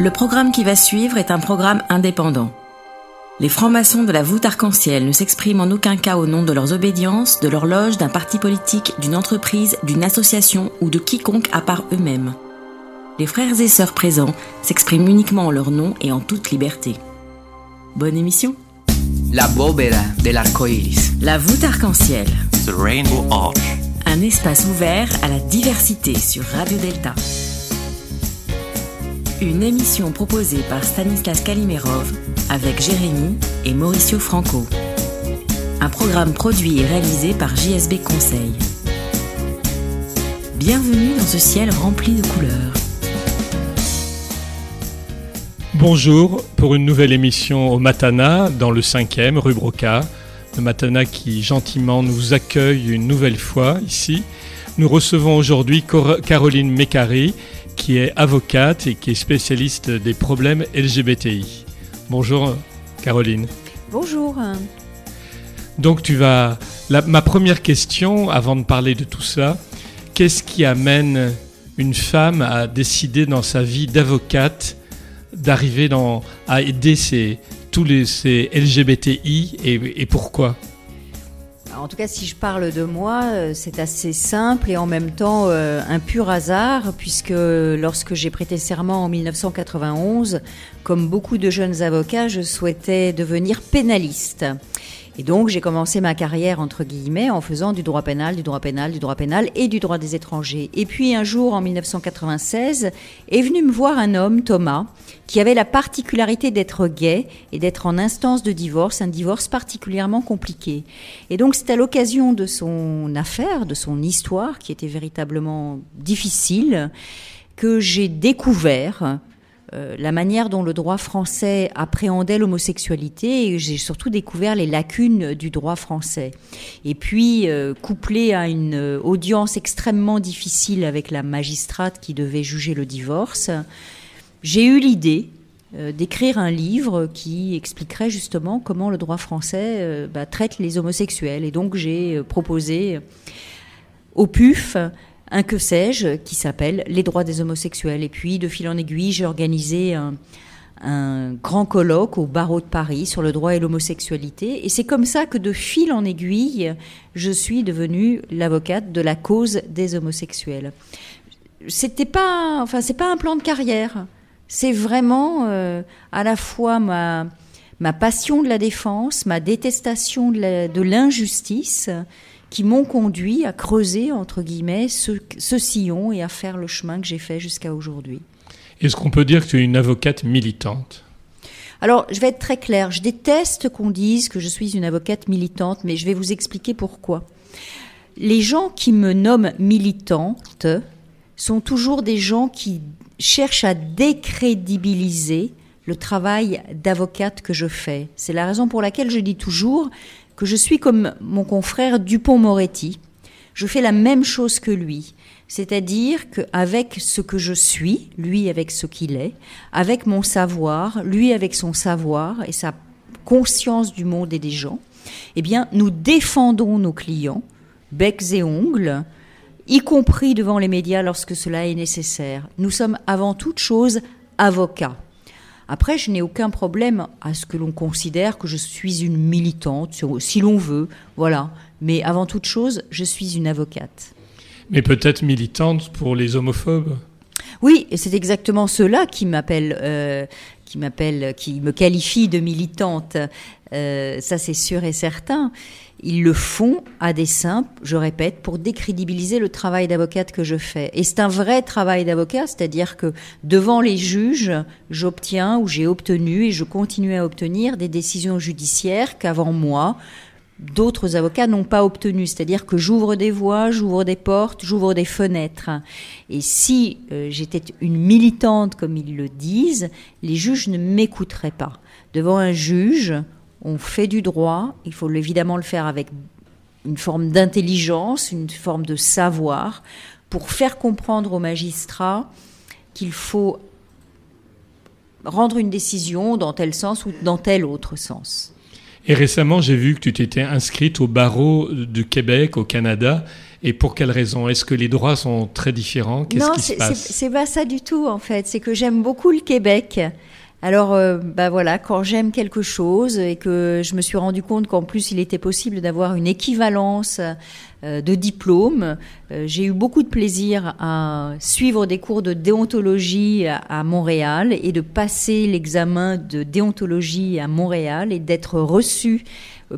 Le programme qui va suivre est un programme indépendant. Les francs-maçons de la voûte arc-en-ciel ne s'expriment en aucun cas au nom de leurs obédiences, de leur loge, d'un parti politique, d'une entreprise, d'une association ou de quiconque à part eux-mêmes. Les frères et sœurs présents s'expriment uniquement en leur nom et en toute liberté. Bonne émission La bóveda iris. La voûte arc-en-ciel. The Rainbow Arch. Un espace ouvert à la diversité sur Radio Delta. Une émission proposée par Stanislas Kalimerov avec Jérémy et Mauricio Franco. Un programme produit et réalisé par JSB Conseil. Bienvenue dans ce ciel rempli de couleurs. Bonjour pour une nouvelle émission au Matana dans le 5e rue Broca. Le Matana qui gentiment nous accueille une nouvelle fois ici. Nous recevons aujourd'hui Caroline Mécari qui est avocate et qui est spécialiste des problèmes LGBTI. Bonjour Caroline. Bonjour. Donc tu vas... ma première question avant de parler de tout ça, qu'est-ce qui amène une femme à décider dans sa vie d'avocate d'arriver à aider ces, tous les ces LGBTI et, et pourquoi? En tout cas, si je parle de moi, euh, c'est assez simple et en même temps euh, un pur hasard, puisque lorsque j'ai prêté serment en 1991, comme beaucoup de jeunes avocats, je souhaitais devenir pénaliste. Et donc j'ai commencé ma carrière entre guillemets en faisant du droit pénal, du droit pénal, du droit pénal et du droit des étrangers. Et puis un jour en 1996 est venu me voir un homme, Thomas, qui avait la particularité d'être gay et d'être en instance de divorce, un divorce particulièrement compliqué. Et donc c'est à l'occasion de son affaire, de son histoire qui était véritablement difficile, que j'ai découvert euh, la manière dont le droit français appréhendait l'homosexualité j'ai surtout découvert les lacunes du droit français. Et puis, euh, couplé à une euh, audience extrêmement difficile avec la magistrate qui devait juger le divorce, j'ai eu l'idée d'écrire un livre qui expliquerait justement comment le droit français bah, traite les homosexuels. Et donc j'ai proposé au PUF un que sais-je qui s'appelle Les droits des homosexuels. Et puis, de fil en aiguille, j'ai organisé un, grand colloque au barreau de Paris sur le droit et l'homosexualité. Et c'est comme ça que, de fil en aiguille, je suis devenue l'avocate de la cause des homosexuels. C'était pas, enfin, c'est pas un plan de carrière. C'est vraiment euh, à la fois ma, ma passion de la défense, ma détestation de l'injustice qui m'ont conduit à creuser, entre guillemets, ce, sillon et à faire le chemin que j'ai fait jusqu'à aujourd'hui. Est-ce qu'on peut dire que tu es une avocate militante? Alors, je vais être très claire. Je déteste qu'on dise que je suis une avocate militante, mais je vais vous expliquer pourquoi. Les gens qui me nomment militante sont toujours des gens qui cherchent à décrédibiliser le travail d'avocate que je fais. C'est la raison pour laquelle je dis toujours, que je suis comme mon confrère Dupont-Moretti. Je fais la même chose que lui. C'est-à-dire qu'avec ce que je suis, lui avec ce qu'il est, avec mon savoir, lui avec son savoir et sa conscience du monde et des gens, eh bien, nous défendons nos clients, becs et ongles, y compris devant les médias lorsque cela est nécessaire. Nous sommes avant toute chose avocats. Après, je n'ai aucun problème à ce que l'on considère que je suis une militante, si l'on veut, voilà. Mais avant toute chose, je suis une avocate. Mais peut-être militante pour les homophobes Oui, et c'est exactement cela qui m'appelle, euh, qui m'appelle, qui me qualifie de militante. Euh, ça, c'est sûr et certain. Ils le font à des simples, je répète, pour décrédibiliser le travail d'avocate que je fais. Et c'est un vrai travail d'avocat, c'est-à-dire que devant les juges, j'obtiens ou j'ai obtenu et je continue à obtenir des décisions judiciaires qu'avant moi, d'autres avocats n'ont pas obtenues. C'est-à-dire que j'ouvre des voies, j'ouvre des portes, j'ouvre des fenêtres. Et si euh, j'étais une militante, comme ils le disent, les juges ne m'écouteraient pas. Devant un juge, on fait du droit, il faut évidemment le faire avec une forme d'intelligence, une forme de savoir, pour faire comprendre aux magistrats qu'il faut rendre une décision dans tel sens ou dans tel autre sens. Et récemment, j'ai vu que tu t'étais inscrite au barreau du Québec, au Canada, Et pour quelle raison? Est-ce que les droits sont très différents? Qu'est-ce qui se passe? c'est pas ça du tout en fait. C'est que j'aime beaucoup le Québec. Alors, euh, bah voilà, quand j'aime quelque chose et que je me suis rendu compte qu'en plus il était possible d'avoir une équivalence euh, de diplôme, euh, j'ai eu beaucoup de plaisir à suivre des cours de déontologie à, Montréal et de passer l'examen de déontologie à Montréal et d'être reçu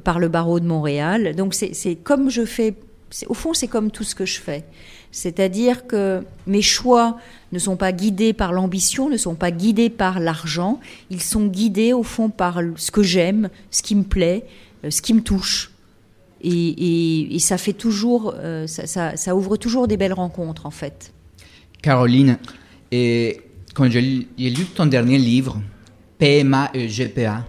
par le barreau de Montréal. Donc c'est comme je fais, au fond c'est comme tout ce que je fais. C'est-à-dire que mes choix ne sont pas guidés par l'ambition, ne sont pas guidés par l'argent, ils sont guidés au fond par ce que j'aime, ce qui me plaît, euh, ce qui me touche. Et, ça fait toujours, euh, ça, ouvre toujours des belles rencontres en fait. Caroline, et quand j'ai lu ton dernier livre, PMA et GPA,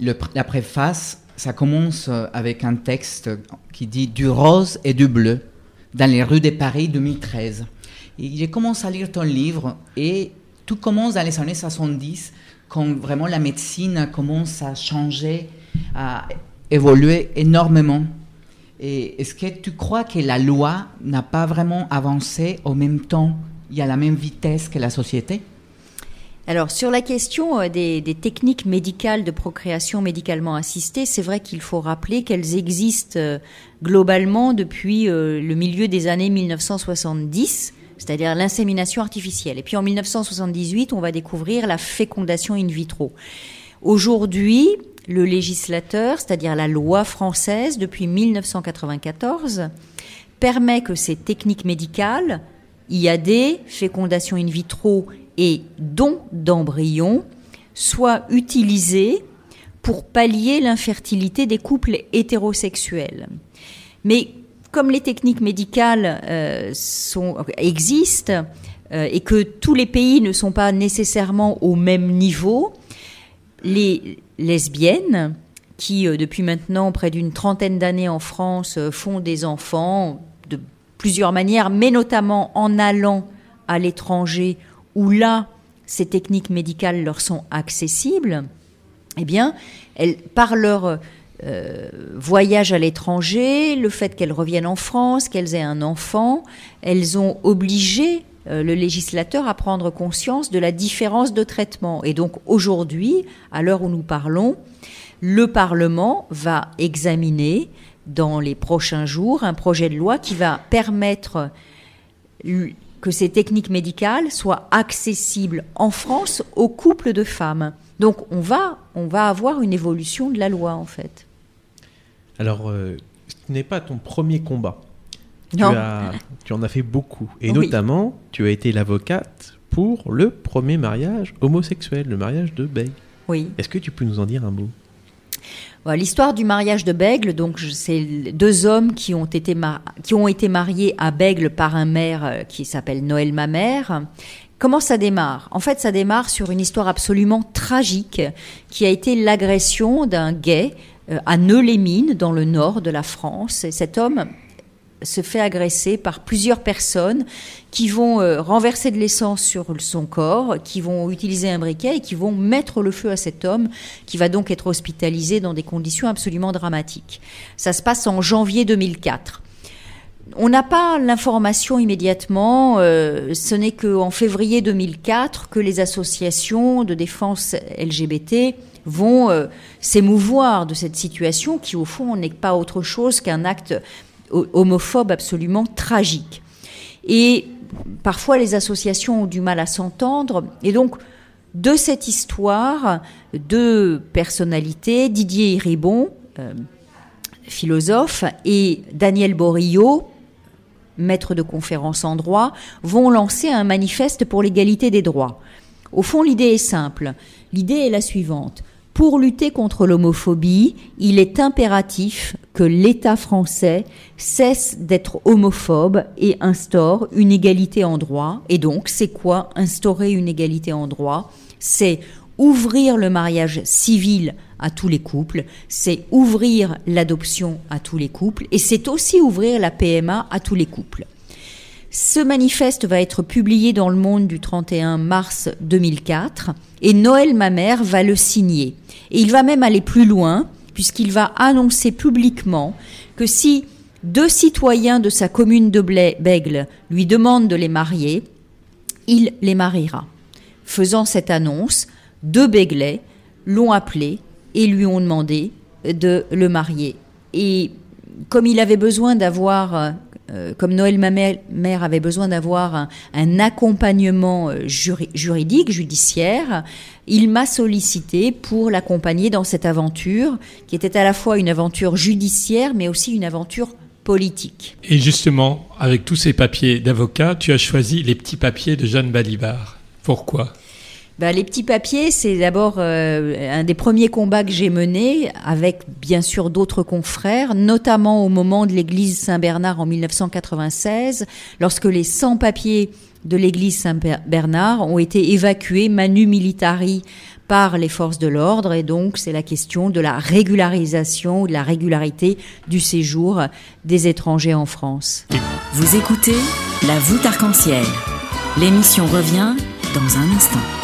la préface, ça commence euh, avec un texte qui dit du rose et du bleu dans les rues de Paris 2013. Et j'ai commencé à lire ton livre et tout commence dans les années 70 quand vraiment la médecine commence à changer, à évoluer énormément. Et est-ce que tu crois que la loi n'a pas vraiment avancé au même temps, et à la même vitesse que la société? Alors sur la question euh, des, techniques médicales de procréation médicalement assistée, c'est vrai qu'il faut rappeler qu'elles existent euh, globalement depuis euh, le milieu des années 1970 c'est-à-dire l'insémination artificielle. Et puis en 1978, on va découvrir la fécondation in vitro. Aujourd'hui, le législateur, c'est-à-dire la loi française depuis 1994, permet que ces techniques médicales, IAD, fécondation in vitro et don d'embryons, soient utilisées pour pallier l'infertilité des couples hétérosexuels. Mais comme les techniques médicales euh, existent euh, et que tous les pays ne sont pas nécessairement au même niveau, les lesbiennes, qui euh, depuis maintenant près d'une trentaine d'années en France font des enfants de plusieurs manières, mais notamment en allant à l'étranger où là, ces techniques médicales leur sont accessibles, eh bien, par leur euh, voyage à l'étranger, le fait qu'elles reviennent en France, qu'elles aient un enfant, elles ont obligé euh, le législateur à prendre conscience de la différence de traitement. Et donc aujourd'hui, à l'heure où nous parlons, le Parlement va examiner dans les prochains jours un projet de loi qui va permettre que ces techniques médicales soient accessibles en France aux couples de femmes. Donc on va, on va avoir une évolution de la loi en fait. Alors, euh, ce n'est pas ton premier combat. Non. Tu, en as fait beaucoup. Et notamment, tu as été l'avocate pour le premier mariage homosexuel, le mariage de Bègle. Oui. Est-ce que tu peux nous en dire un mot? L'histoire du mariage de Bègle, donc c'est deux hommes qui ont été qui ont été mariés à Bègle par un maire euh, qui s'appelle Noël Mamère. Comment ça démarre? En fait, ça démarre sur une histoire absolument tragique qui a été l'agression d'un gay euh, à Neu-les-Mines, dans le nord de la France. Et cet homme se fait agresser par plusieurs personnes qui vont euh, renverser de l'essence sur son corps, qui vont utiliser un briquet et qui vont mettre le feu à cet homme, qui va donc être hospitalisé dans des conditions absolument dramatiques. Ça se passe en janvier 2004. On n'a pas l'information immédiatement. Euh, ce n'est qu'en février 2004 que les associations de défense LGBT vont euh, s'émouvoir de cette situation qui, au fond, n'est pas autre chose qu'un acte homophobe absolument tragique. Et parfois, les associations ont du mal à s'entendre. Et donc, de cette histoire, deux personnalités, Didier Iribon, euh, philosophe, et Daniel Borillo, maître de conférence en droit, vont lancer un manifeste pour l'égalité des droits. Au fond, l'idée est simple. L'idée est la suivante. Pour lutter contre l'homophobie, il est impératif que l'État français cesse d'être homophobe et instaure une égalité en droit. Et donc, c'est quoi instaurer une égalité en droit? C'est ouvrir le mariage civil à tous les couples, c'est ouvrir l'adoption à tous les couples, et c'est aussi ouvrir la PMA à tous les couples. Ce manifeste va être publié dans Le Monde du 31 mars 2004 et Noël Mamère va le signer. Et il va même aller plus loin puisqu'il va annoncer publiquement que si Deux citoyens de sa commune de Bègle lui demandent de les marier. Il les mariera. Faisant cette annonce, deux Béglais l'ont appelé et lui ont demandé de le marier. Et comme il avait besoin d'avoir, euh, comme Noël ma mère avait besoin d'avoir un, accompagnement euh, juridique, judiciaire, il m'a sollicité pour l'accompagner dans cette aventure, qui était à la fois une aventure judiciaire, mais aussi une aventure politique. Et justement, avec tous ces papiers d'avocat, tu as choisi les petits papiers de Jeanne Balibar. Pourquoi? Bah, les petits papiers, c'est d'abord euh, un des premiers combats que j'ai menés avec bien sûr d'autres confrères, notamment au moment de l'église Saint-Bernard en 1996, lorsque les sans-papiers de l'église Saint-Bernard ont été évacués manu militari par les forces de l'ordre et donc c'est la question de la régularisation, de la régularité du séjour des étrangers en France. Vous écoutez La voûte arc-en-ciel. L'émission revient dans un instant.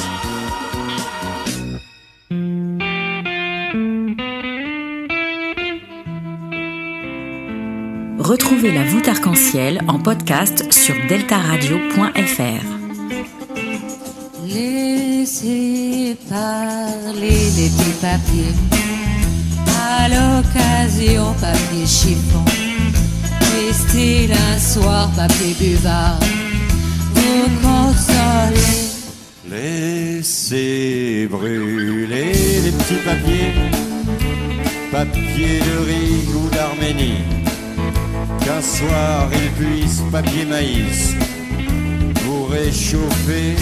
Retrouvez la voûte arc-en-ciel en podcast sur deltaradio.fr. Laissez parler des petits papiers, à l'occasion papier chiffon, restez un soir papier buvard, vous consoler. Laissez brûler les petits papiers, papier de riz ou d'Arménie qu'un soir il puisse papier maïs pour réchauffer.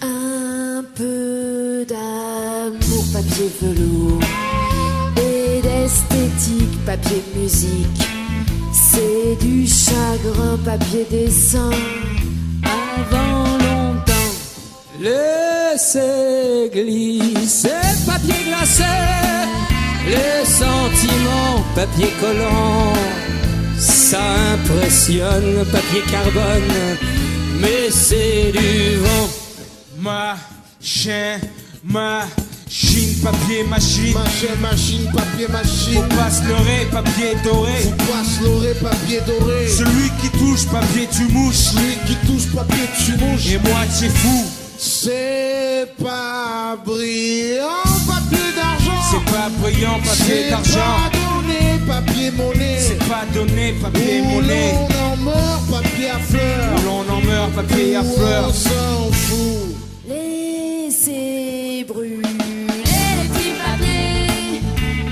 Un peu d'amour papier velours et d'esthétique papier musique. C'est du chagrin papier dessin avant longtemps. Laissez glisser papier glacé, les sentiments papier collant ça impressionne, papier carbone, mais c'est du vent. Machin, machine, papier, machine. Machin, machine, papier, machine. Faut pas se leurrer, papier doré. Faut pas se leurrer, papier doré. Celui qui touche, papier, tu mouches. Celui qui touche, papier, tu mouches. Et moi, tu fou. C'est pas brillant, papier d'argent. C'est pas brillant, papier d'argent papier monnaie. C'est pas donné, papier monnaie. Où l'on en meurt, papier à fleurs. Où l'on en meurt, papier à fleurs. On s'en fout. Laissez brûler les petits papiers,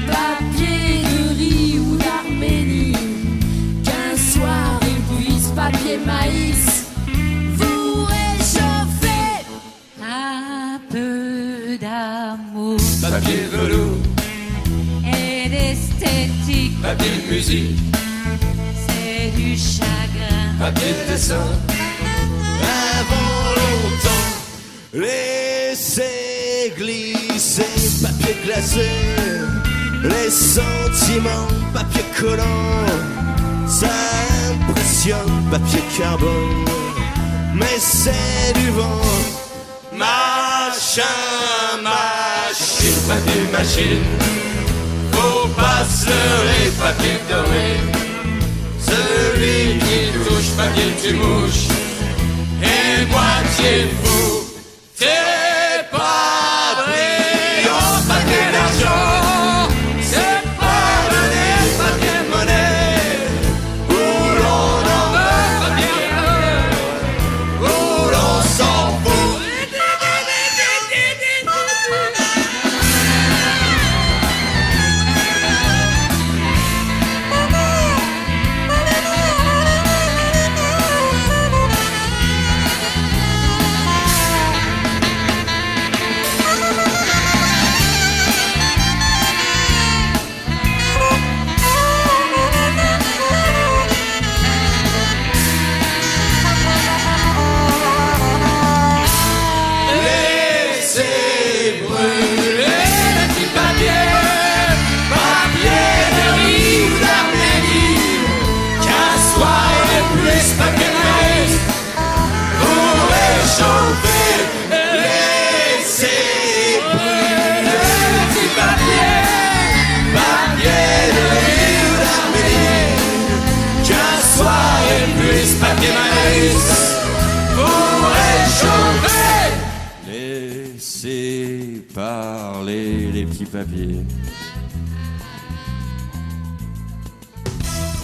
papier de riz ou d'Arménie. Qu'un soir il puisse papier maïs vous réchauffer. Un peu d'amour, papier velours papier de musique, c'est du chagrin, papier de dessin, avant longtemps, laissez glisser, papier glacé, les sentiments, papier collant, ça impressionne, papier carbone, mais c'est du vent, machin, machine, papier machine faut pas se les papiers dorés. Celui qui touche papier tu mouches, et moitié fou, parler les petits papiers.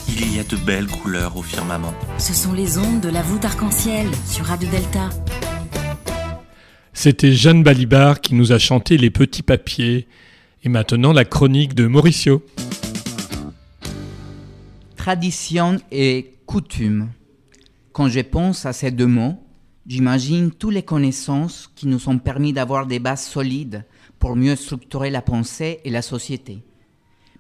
Il y a de belles couleurs au firmament. Ce sont les ondes de la voûte arc-en-ciel sur Radio Delta. C'était Jeanne Balibar qui nous a chanté Les Petits Papiers. Et maintenant la chronique de Mauricio. Tradition et coutume. Quand je pense à ces deux mots, j'imagine toutes les connaissances qui nous ont permis d'avoir des bases solides pour mieux structurer la pensée et la société.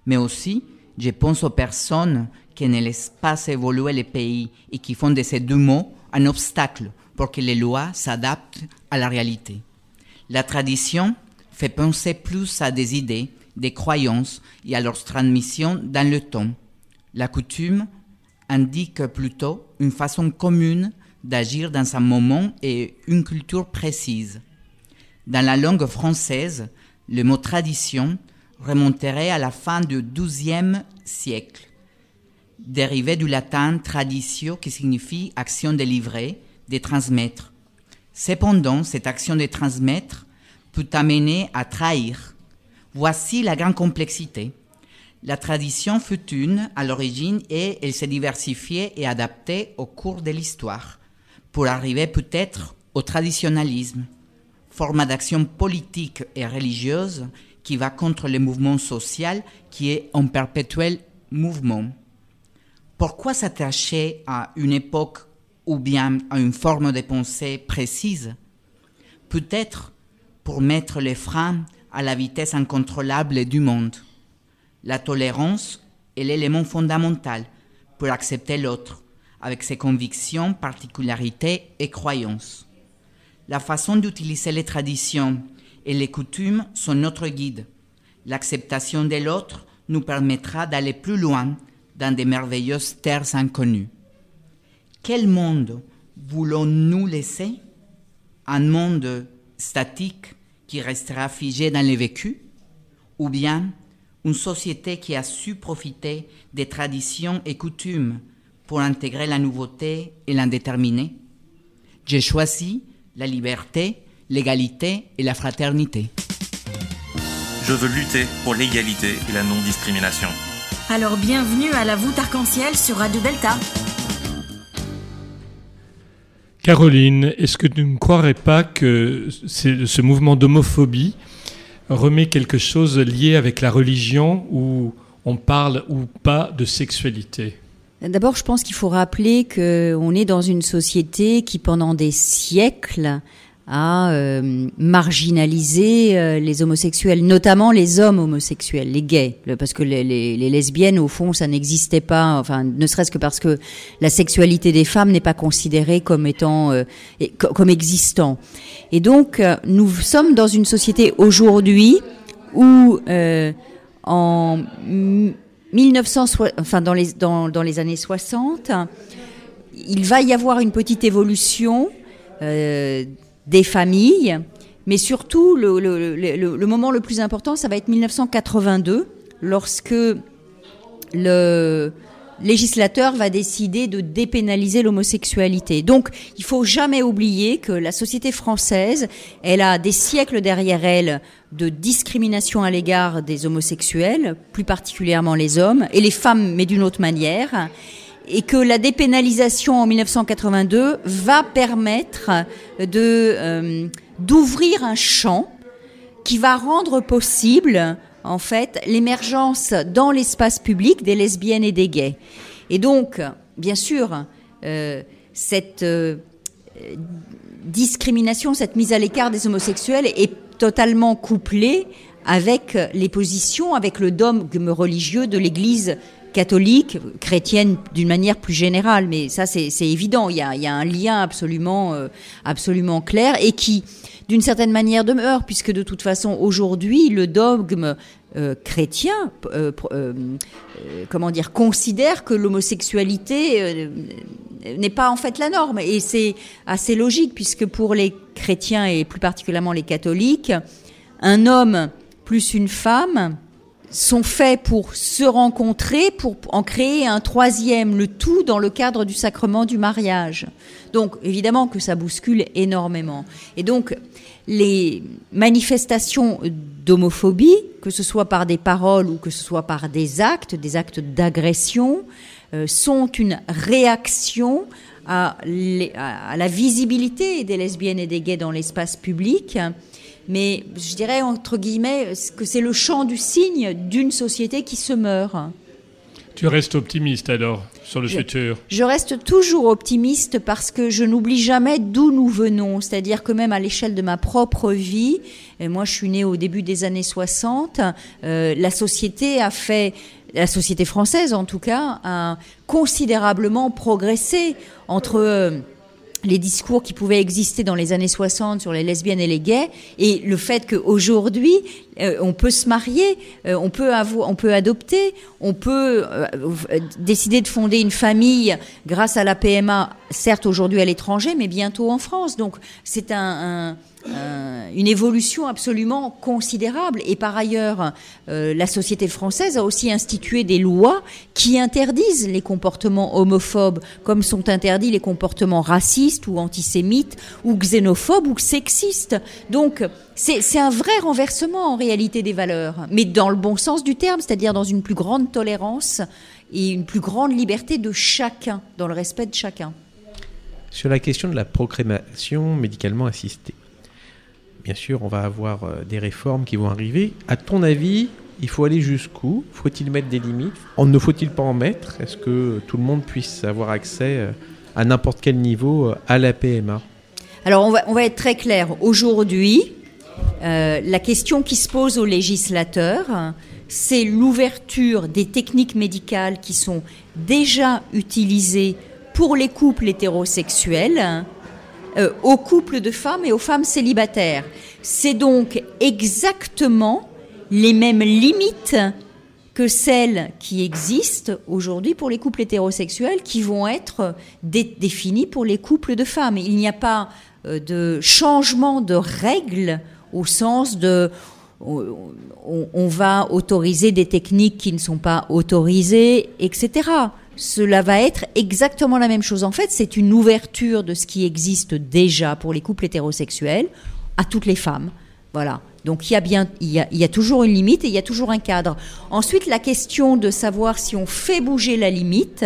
Mais aussi, je pense aux personnes qui ne laissent pas évoluer les pays et qui font de ces deux mots un obstacle pour que les lois s'adaptent à la réalité. La tradition fait penser plus à des idées, des croyances et à leur transmission dans le temps. La coutume indique plutôt une façon commune d'agir dans un moment et une culture précise. Dans la langue française, le mot tradition remonterait à la fin du XIIe siècle, dérivé du latin traditio qui signifie action de livrer, de transmettre. Cependant, cette action de transmettre peut amener à trahir. Voici la grande complexité. La tradition fut une à l'origine et elle s'est diversifiée et adaptée au cours de l'histoire pour arriver peut-être au traditionnalisme, forme d'action politique et religieuse qui va contre le mouvement social qui est en perpétuel mouvement. Pourquoi s'attacher à une époque ou bien à une forme de pensée précise? Peut-être pour mettre les freins à la vitesse incontrôlable du monde. La tolérance est l'élément fondamental pour accepter l'autre, avec ses convictions, particularités et croyances. La façon d'utiliser les traditions et les coutumes sont notre guide. L'acceptation de l'autre nous permettra d'aller plus loin dans des merveilleuses terres inconnues. Quel monde voulons-nous laisser? Un monde statique qui restera figé dans les vécus? Ou bien une société qui a su profiter des traditions et coutumes pour intégrer la nouveauté et l'indéterminé J'ai choisi la liberté, l'égalité et la fraternité. Je veux lutter pour l'égalité et la non-discrimination. Alors bienvenue à la voûte arc-en-ciel sur Radio Delta. Caroline, est-ce que tu ne croirais pas que ce mouvement d'homophobie remet quelque chose lié avec la religion où on parle ou pas de sexualité? D'abord, je pense qu'il faut rappeler qu'on est dans une société qui, pendant des siècles, a euh, marginalisé euh, les homosexuels, notamment les hommes homosexuels, les gays, parce que les, les- les lesbiennes, au fond, ça n'existait pas, enfin, ne serait-ce que parce que la sexualité des femmes n'est pas considérée comme étant, euh, comme existant. Et donc, euh, nous sommes dans une société aujourd'hui où, euh, en 1900, enfin dans les, dans, dans les années 60, il va y avoir une petite évolution euh, des familles, mais surtout le, le- le- le- moment le plus important, ça va être 1982, lorsque le législateur va décider de dépénaliser l'homosexualité. Donc, il faut jamais oublier que la société française, elle a des siècles derrière elle de discrimination à l'égard des homosexuels, plus particulièrement les hommes, et les femmes, mais d'une autre manière et que la dépénalisation en 1982 va permettre de euh, d'ouvrir un champ qui va rendre possible en fait l'émergence dans l'espace public des lesbiennes et des gays. Et donc, bien sûr, euh, cette euh, discrimination, cette mise à l'écart des homosexuels est totalement couplée avec les positions, avec le dogme religieux de l'Église catholique, chrétienne d'une manière plus générale, mais ça c'est évident, il y a, il y a un lien absolument, euh, absolument clair et qui, d'une certaine manière, demeure, puisque de toute façon aujourd'hui le dogme euh, chrétien, euh, euh, euh, comment dire, considère que l'homosexualité euh, n'est pas en fait la norme, et c'est assez logique puisque pour les chrétiens et plus particulièrement les catholiques, un homme plus une femme sont faits pour se rencontrer, pour en créer un troisième, le tout dans le cadre du sacrement du mariage. Donc évidemment que ça bouscule énormément. Et donc les manifestations d'homophobie, que ce soit par des paroles ou que ce soit par des actes, des actes d'agression, euh, sont une réaction à, la visibilité des lesbiennes et des gays dans l'espace public. Mais je dirais entre guillemets que c'est le champ du signe d'une société qui se meurt. Tu restes optimiste alors sur le Je- futur? Je reste toujours optimiste parce que je n'oublie jamais d'où nous venons. C'est-à-dire que même à l'échelle de ma propre vie, et moi je suis née au début des années 60, euh, la société a fait, la société française en tout cas, a considérablement progressé entre... euh, les discours qui pouvaient exister dans les années 60 sur les lesbiennes et les gays et le fait qu'aujourd'hui euh, on peut se marier, euh, on peut avoir, on peut adopter, on peut euh, décider de fonder une famille grâce à la PMA, certes aujourd'hui à l'étranger, mais bientôt en France. Donc c'est un- un- une évolution absolument considérable. Et par ailleurs, euh, la société française a aussi institué des lois qui interdisent les comportements homophobes, comme sont interdits les comportements racistes ou antisémites ou xénophobes ou sexistes. Donc c'est un vrai renversement en réalité des valeurs, mais dans le bon sens du terme, c'est-à-dire dans une plus grande tolérance et une plus grande liberté de chacun, dans le respect de chacun. Sur la question de la procréation médicalement assistée. Bien sûr, on va avoir euh, des réformes qui vont arriver. À ton avis, il faut aller jusqu'où? Faut-il mettre des limites? En ne faut-il pas en mettre? Est-ce que tout le monde puisse avoir accès euh, à n'importe quel niveau euh, à la PMA Alors on va, on être très clair. Aujourd'hui, la question qui se pose aux législateurs, c'est l'ouverture des techniques médicales qui sont déjà utilisées pour les couples hétérosexuels euh, aux couples de femmes et aux femmes célibataires. C'est donc exactement les mêmes limites que celles qui existent aujourd'hui pour les couples hétérosexuels qui vont être dé- définies pour les couples de femmes. Il n'y a pas euh, de changement de règles au sens de on va autoriser des techniques qui ne sont pas autorisées, etc. Cela va être exactement la même chose. En fait, c'est une ouverture de ce qui existe déjà pour les couples hétérosexuels à toutes les femmes. Voilà. Donc il y a bien, il y a, il y a toujours une limite et il y a toujours un cadre. Ensuite, la question de savoir si on fait bouger la limite,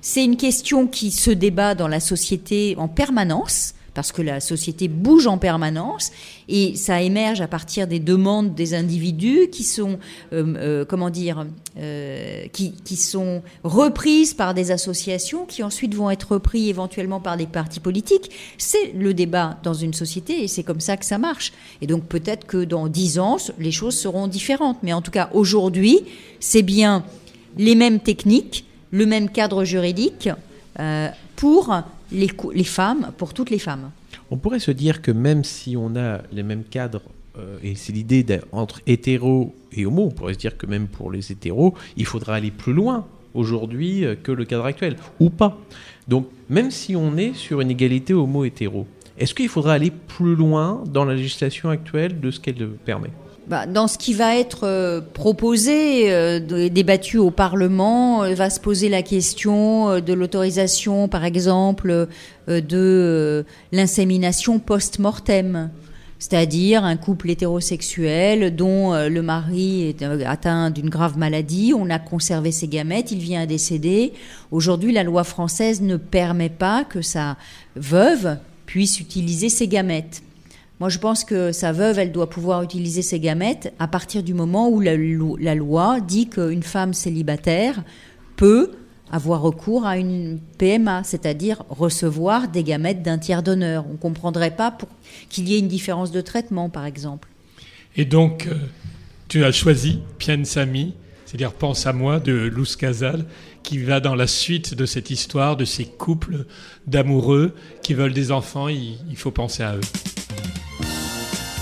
c'est une question qui se débat dans la société en permanence parce que la société bouge en permanence et ça émerge à partir des demandes des individus qui sont, euh, euh, comment dire, euh, qui, qui sont reprises par des associations qui ensuite vont être repris éventuellement par des partis politiques. C'est le débat dans une société et c'est comme ça que ça marche. Et donc peut-être que dans dix ans, les choses seront différentes. Mais en tout cas, aujourd'hui, c'est bien les mêmes techniques, le même cadre juridique pour les, femmes, pour toutes les femmes. On pourrait se dire que même si on a les mêmes cadres, euh, et c'est l'idée entre hétéros et homo, on pourrait se dire que même pour les hétéros, il faudra aller plus loin aujourd'hui euh, que le cadre actuel, ou pas. Donc même si on est sur une égalité homo-hétéro, est-ce qu'il faudra aller plus loin dans la législation actuelle de ce qu'elle permet? Bah, dans ce qui va être euh, proposé, euh, débattu au Parlement, euh, va se poser la question euh, de l'autorisation, par exemple, de l'insémination post-mortem. C'est-à-dire un couple hétérosexuel dont le mari est atteint d'une grave maladie, on a conservé ses gamètes, il vient décéder. Aujourd'hui, la loi française ne permet pas que sa veuve puisse utiliser ses gamètes. Moi, je pense que sa veuve, elle doit pouvoir utiliser ses gamètes à partir du moment où la, lo- la loi dit qu'une femme célibataire peut avoir recours à une PMA, c'est-à-dire recevoir des gamètes d'un tiers d'honneur. On ne comprendrait pas qu'il y ait une différence de traitement, par exemple. Et donc, euh, tu as choisi Pian Sami, c'est-à-dire Pense à moi de Luz Casal, qui va dans la suite de cette histoire de ces couples d'amoureux qui veulent des enfants, il faut penser à eux.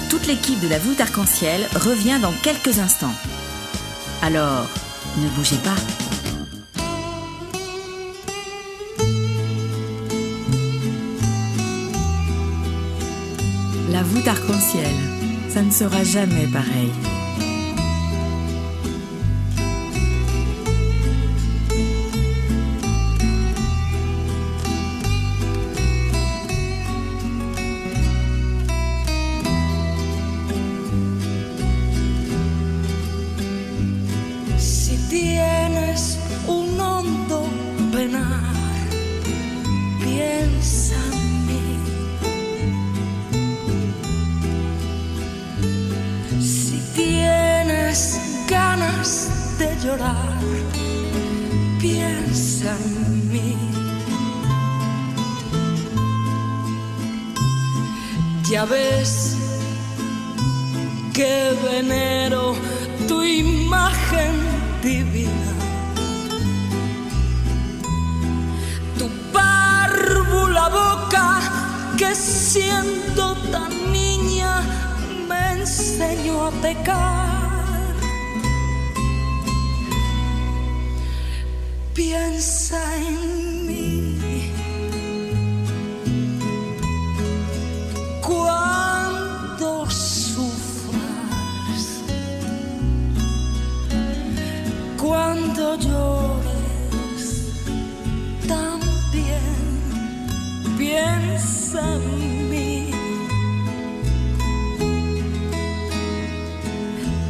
Toute l'équipe de la voûte arc-en-ciel revient dans quelques instants. Alors, ne bougez pas. La voûte arc-en-ciel, ça ne sera jamais pareil.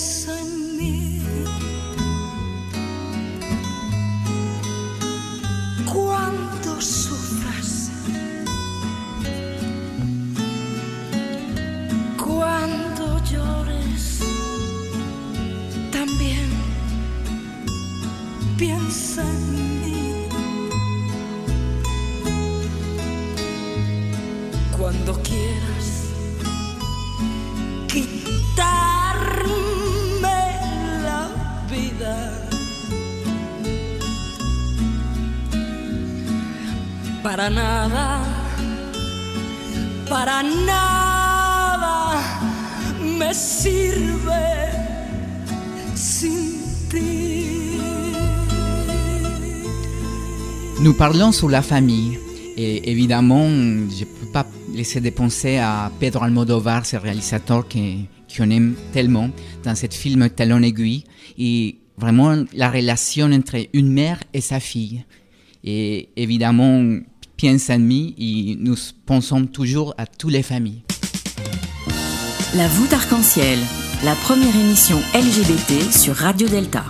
coração. Nada, para nada me sirve sin ti. Nous parlons sur la famille. Et évidemment, je ne peux pas laisser de penser à Pedro Almodovar, ce réalisateur qu'on aime tellement dans ce film Talon aiguille. Et vraiment, la relation entre une mère et sa fille. Et évidemment, En et nous pensons toujours à toutes les familles. La voûte arc-en-ciel, la première émission LGBT sur Radio Delta.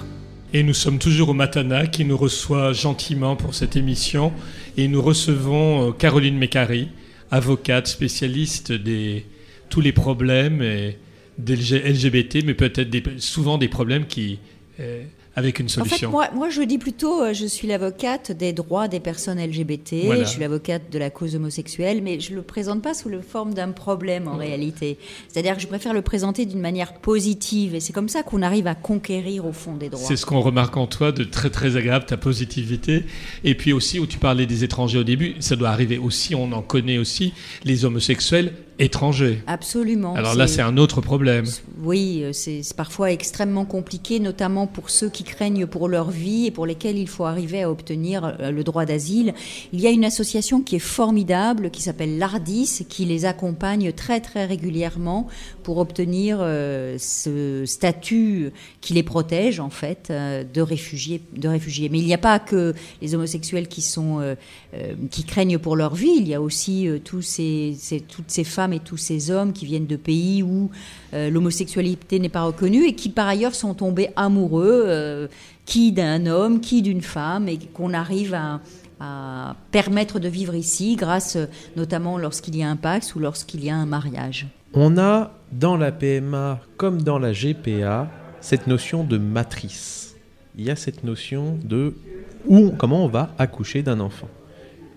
Et nous sommes toujours au Matana qui nous reçoit gentiment pour cette émission. Et nous recevons euh, Caroline Mécari, avocate spécialiste des tous les problèmes et des LGBT, mais peut-être des- souvent des problèmes qui, euh, avec une En fait, solution. moi, moi, je dis plutôt, euh, je suis l'avocate des droits des personnes LGBT, Voilà. je suis l'avocate de la cause homosexuelle, mais je ne le présente pas sous la forme d'un problème en réalité. C'est-à-dire que je préfère le présenter d'une manière positive, et c'est comme ça qu'on arrive à conquérir au fond des droits. C'est ce qu'on remarque en toi de très très agréable, ta positivité. Et puis aussi, où tu parlais des étrangers au début, ça doit arriver aussi, on en connaît aussi, les homosexuels étrangers. Absolument. Alors là, c'est un autre problème. Oui, euh, c'est parfois extrêmement compliqué, notamment pour ceux qui craignent pour leur vie et pour lesquels il faut arriver à obtenir euh, le droit d'asile. Il y a une association qui est formidable, qui s'appelle l'ARDIS, qui les accompagne très très régulièrement pour obtenir euh, ce statut qui les protège en fait euh, de réfugiés. De réfugiés. Mais il n'y a pas que les homosexuels qui sont euh, qui craignent pour leur vie. Il y a aussi tous ces, ces- toutes ces femmes et tous ces hommes qui viennent de pays où euh, l'homosexualité n'est pas reconnue et qui par ailleurs sont tombés amoureux, euh, qui d'un homme, qui d'une femme, et qu'on arrive à, permettre de vivre ici grâce notamment lorsqu'il y a un Pax ou lorsqu'il y a un mariage. On a dans la PMA comme dans la GPA cette notion de matrice. Il y a cette notion de où, comment on va accoucher d'un enfant.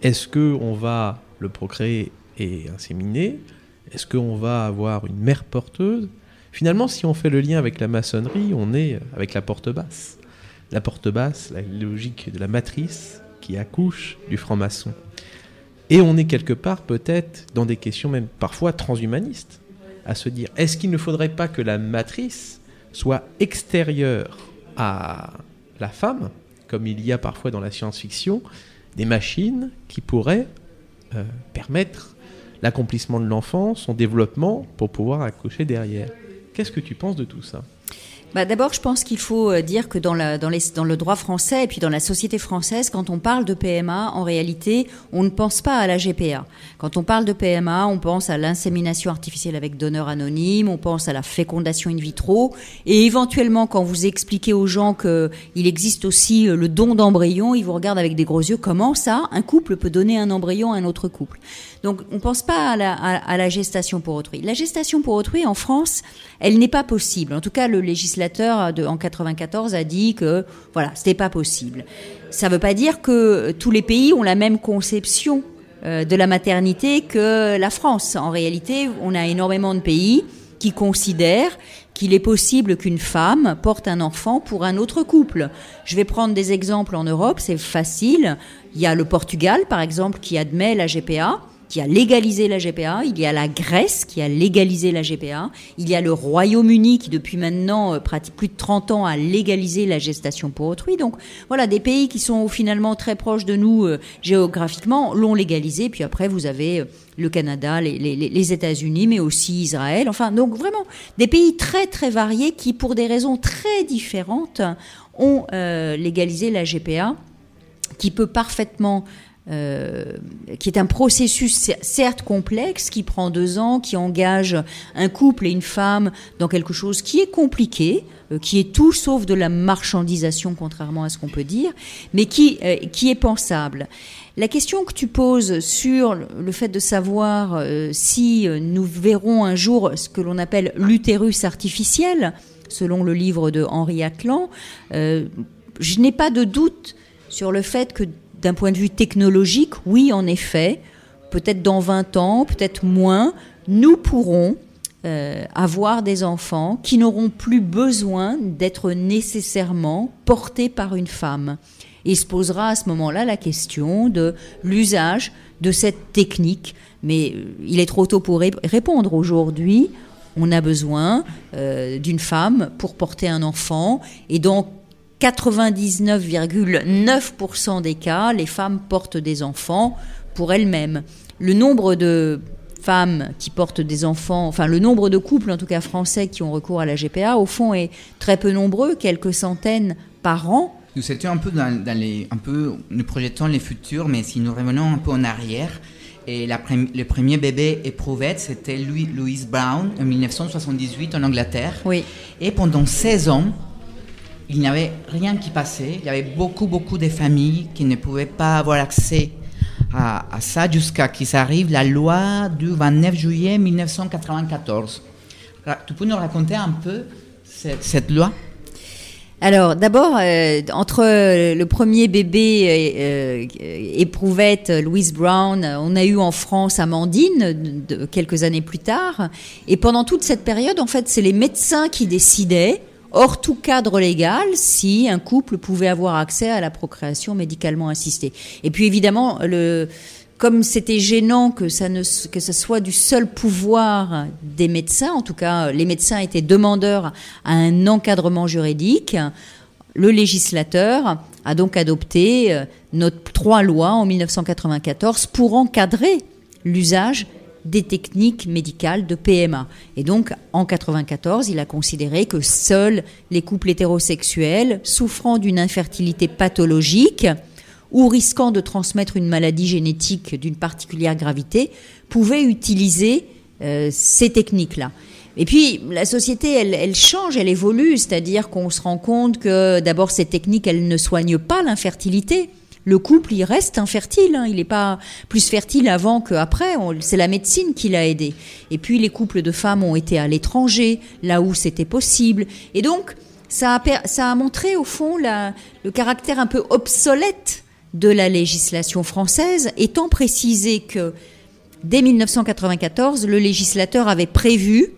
Est-ce que on va le procréer et inséminer Est-ce qu'on va avoir une mère porteuse? Finalement, si on fait le lien avec la maçonnerie, on est avec la porte basse. La porte basse, la logique de la matrice qui accouche du franc-maçon. Et on est quelque part peut-être dans des questions même parfois transhumanistes, à se dire est-ce qu'il ne faudrait pas que la matrice soit extérieure à la femme, comme il y a parfois dans la science-fiction, des machines qui pourraient euh, permettre l'accomplissement de l'enfant, son développement, pour pouvoir accoucher derrière. Qu'est-ce que tu penses de tout ça? Bah, D'abord, je pense qu'il faut euh, dire que dans, le droit français et puis dans la société française, quand on parle de PMA, en réalité, on ne pense pas à la GPA. Quand on parle de PMA, on pense à l'insémination artificielle avec donneur anonyme, on pense à la fécondation in vitro, et éventuellement, quand vous expliquez aux gens qu'il existe aussi euh, le don d'embryon, ils vous regardent avec des gros yeux. Comment ça Un couple peut donner un embryon à un autre couple? Donc, on ne pense pas à la, à la gestation pour autrui. La gestation pour autrui, en France, elle n'est pas possible. En tout cas, le législateur en 94 a dit que voilà, c'était pas possible. Ça ne veut pas dire que tous les pays ont la même conception euh, de la maternité que la France. En réalité, on a énormément de pays qui considèrent qu'il est possible qu'une femme porte un enfant pour un autre couple. Je vais prendre des exemples en Europe, c'est facile. Il y a le Portugal, par exemple, qui admet la GPA qui a légalisé la GPA, il y a la Grèce qui a légalisé la GPA, il y a le Royaume-Uni qui depuis maintenant euh, pratique plus de 30 ans a légalisé la gestation pour autrui. Donc voilà, des pays qui sont finalement très proches de nous euh, géographiquement l'ont légalisé, puis après vous avez euh, le Canada, les, États-Unis, mais aussi Israël, enfin donc vraiment des pays très très variés qui pour des raisons très différentes ont légalisé la GPA qui peut parfaitement euh, qui est un processus certes complexe, qui prend deux ans, qui engage un couple et une femme dans quelque chose qui est compliqué, euh, qui est tout sauf de la marchandisation, contrairement à ce qu'on peut dire, mais qui, euh, qui est pensable. La question que tu poses sur le fait de savoir si nous verrons un jour ce que l'on appelle l'utérus artificiel, selon le livre de Henri Atlan, je n'ai pas de doute sur le fait que d'un point de vue technologique, oui, en effet, peut-être dans 20 ans, peut-être moins, nous pourrons euh, avoir des enfants qui n'auront plus besoin d'être nécessairement portés par une femme. Et se posera à ce moment-là la question de l'usage de cette technique. Mais il est trop tôt pour ré répondre aujourd'hui. On a besoin euh, d'une femme pour porter un enfant. Et donc, 99,9% des cas, les femmes portent des enfants pour elles-mêmes. Le nombre de femmes qui portent des enfants, enfin le nombre de couples en tout cas français qui ont recours à la GPA, au fond est très peu nombreux, quelques centaines par an. Nous étions un peu dans, dans les, un peu, nous projetons les futurs, mais si nous revenons un peu en arrière, et la le premier bébé éprouvette, c'était Louis, Louise Brown en 1978 en Angleterre. Oui. Et pendant 16 ans, il n'y avait rien qui passait. Il y avait beaucoup, beaucoup de familles qui ne pouvaient pas avoir accès à, ça jusqu'à qu'il arrive la loi du 29 juillet 1994. Tu peux nous raconter un peu cette, loi? Alors d'abord, euh, entre le premier bébé euh, éprouvette, Louise Brown, on a eu en France Amandine quelques années plus tard. Et pendant toute cette période, en fait, c'est les médecins qui décidaient hors tout cadre légal si un couple pouvait avoir accès à la procréation médicalement assistée. Et puis évidemment, le, comme c'était gênant que ça ne que ce soit du seul pouvoir des médecins, en tout cas les médecins étaient demandeurs à un encadrement juridique, le législateur a donc adopté euh, notre trois lois en 1994 pour encadrer l'usage des techniques médicales de PMA. Et donc, en 94, il a considéré que seuls les couples hétérosexuels souffrant d'une infertilité pathologique ou risquant de transmettre une maladie génétique d'une particulière gravité pouvaient utiliser euh, ces techniques-là. Et puis, la société, elle, elle change, elle évolue, c'est-à-dire qu'on se rend compte que d'abord, ces techniques, elles ne soignent pas l'infertilité. Le couple, il reste infertile, hein. il n'est pas plus fertile avant qu'après, c'est la médecine qui l'a aidé. Et puis, les couples de femmes ont été à l'étranger, là où c'était possible. Et donc, ça a, montré, au fond, le caractère un peu obsolète de la législation française, étant précisé que dès 1994, le législateur avait prévu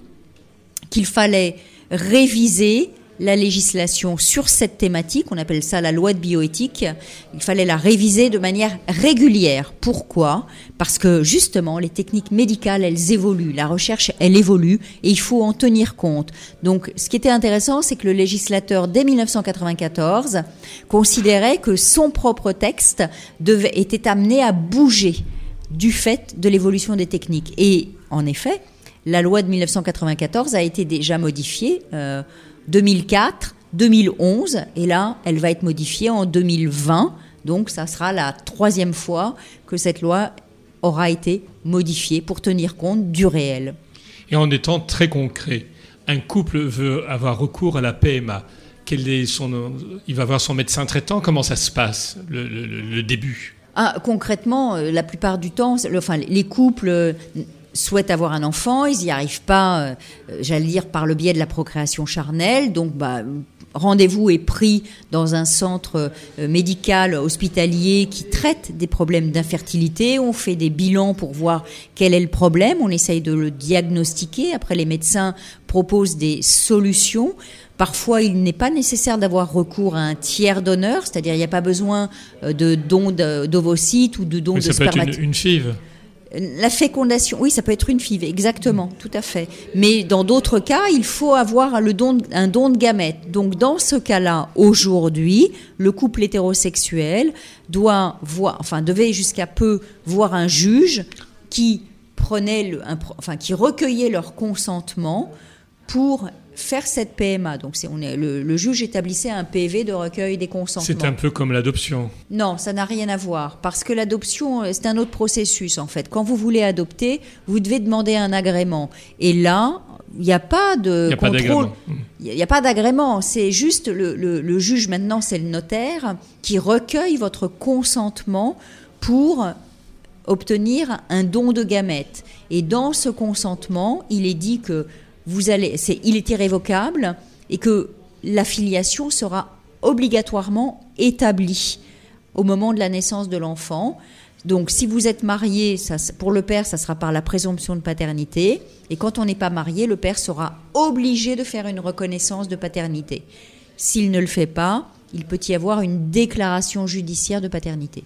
qu'il fallait réviser la législation sur cette thématique, on appelle ça la loi de bioéthique, il fallait la réviser de manière régulière. Pourquoi? Parce que justement, les techniques médicales, elles évoluent, la recherche, elle évolue, et il faut en tenir compte. Donc, ce qui était intéressant, c'est que le législateur, dès 1994, considérait que son propre texte était amené à bouger du fait de l'évolution des techniques. Et en effet, la loi de 1994 a été déjà modifiée euh, 2004, 2011, et là, elle va être modifiée en 2020. Donc, ça sera la troisième fois que cette loi aura été modifiée pour tenir compte du réel. Et en étant très concret, un couple veut avoir recours à la PMA. Quel est son, il va voir son médecin traitant. Comment ça se passe, le, le- le- le début? Ah, concrètement, euh, la plupart du temps, le- enfin, les couples euh, souhaitent avoir un enfant, ils n'y arrivent pas, euh, euh, j'allais dire, par le biais de la procréation charnelle. Donc, bah, rendez-vous est pris dans un centre euh, médical hospitalier qui traite des problèmes d'infertilité. On fait des bilans pour voir quel est le problème. On essaye de le diagnostiquer. Après, les médecins proposent des solutions. Parfois, il n'est pas nécessaire d'avoir recours à un tiers donneur, c'est-à-dire il n'y a pas besoin de dons d'ovocytes ou de dons de une, spermatozoïdes. une FIV. La fécondation, oui, ça peut être une FIV, exactement, tout à fait. Mais dans d'autres cas, il faut avoir un don de gamètes. Donc, dans ce cas-là, aujourd'hui, le couple hétérosexuel doit voir, enfin, devait jusqu'à peu voir un juge qui prenait, qui recueillait leur consentement pour faire cette PMA. Donc, c'est, on est, le, le juge établissait un PV de recueil des consentements. C'est un peu comme l'adoption. Non, ça n'a rien à voir. Parce que l'adoption, euh, c'est un autre processus, en fait. Quand vous voulez adopter, vous devez demander un agrément. Et là, il n'y a pas de n'y a contrôle. d'agrément. Il n'y a pas d'agrément. C'est juste le, le- le juge, maintenant, c'est le notaire, qui recueille votre consentement pour obtenir un don de gamètes. Et dans ce consentement, il est dit que vous allez, c'est, il est irrévocable et que la filiation sera obligatoirement établie au moment de la naissance de l'enfant. Donc, si vous êtes marié, pour le père, ça sera par la présomption de paternité. Et quand on n'est pas marié, le père sera obligé de faire une reconnaissance de paternité. S'il ne le fait pas, il peut y avoir une déclaration judiciaire de paternité.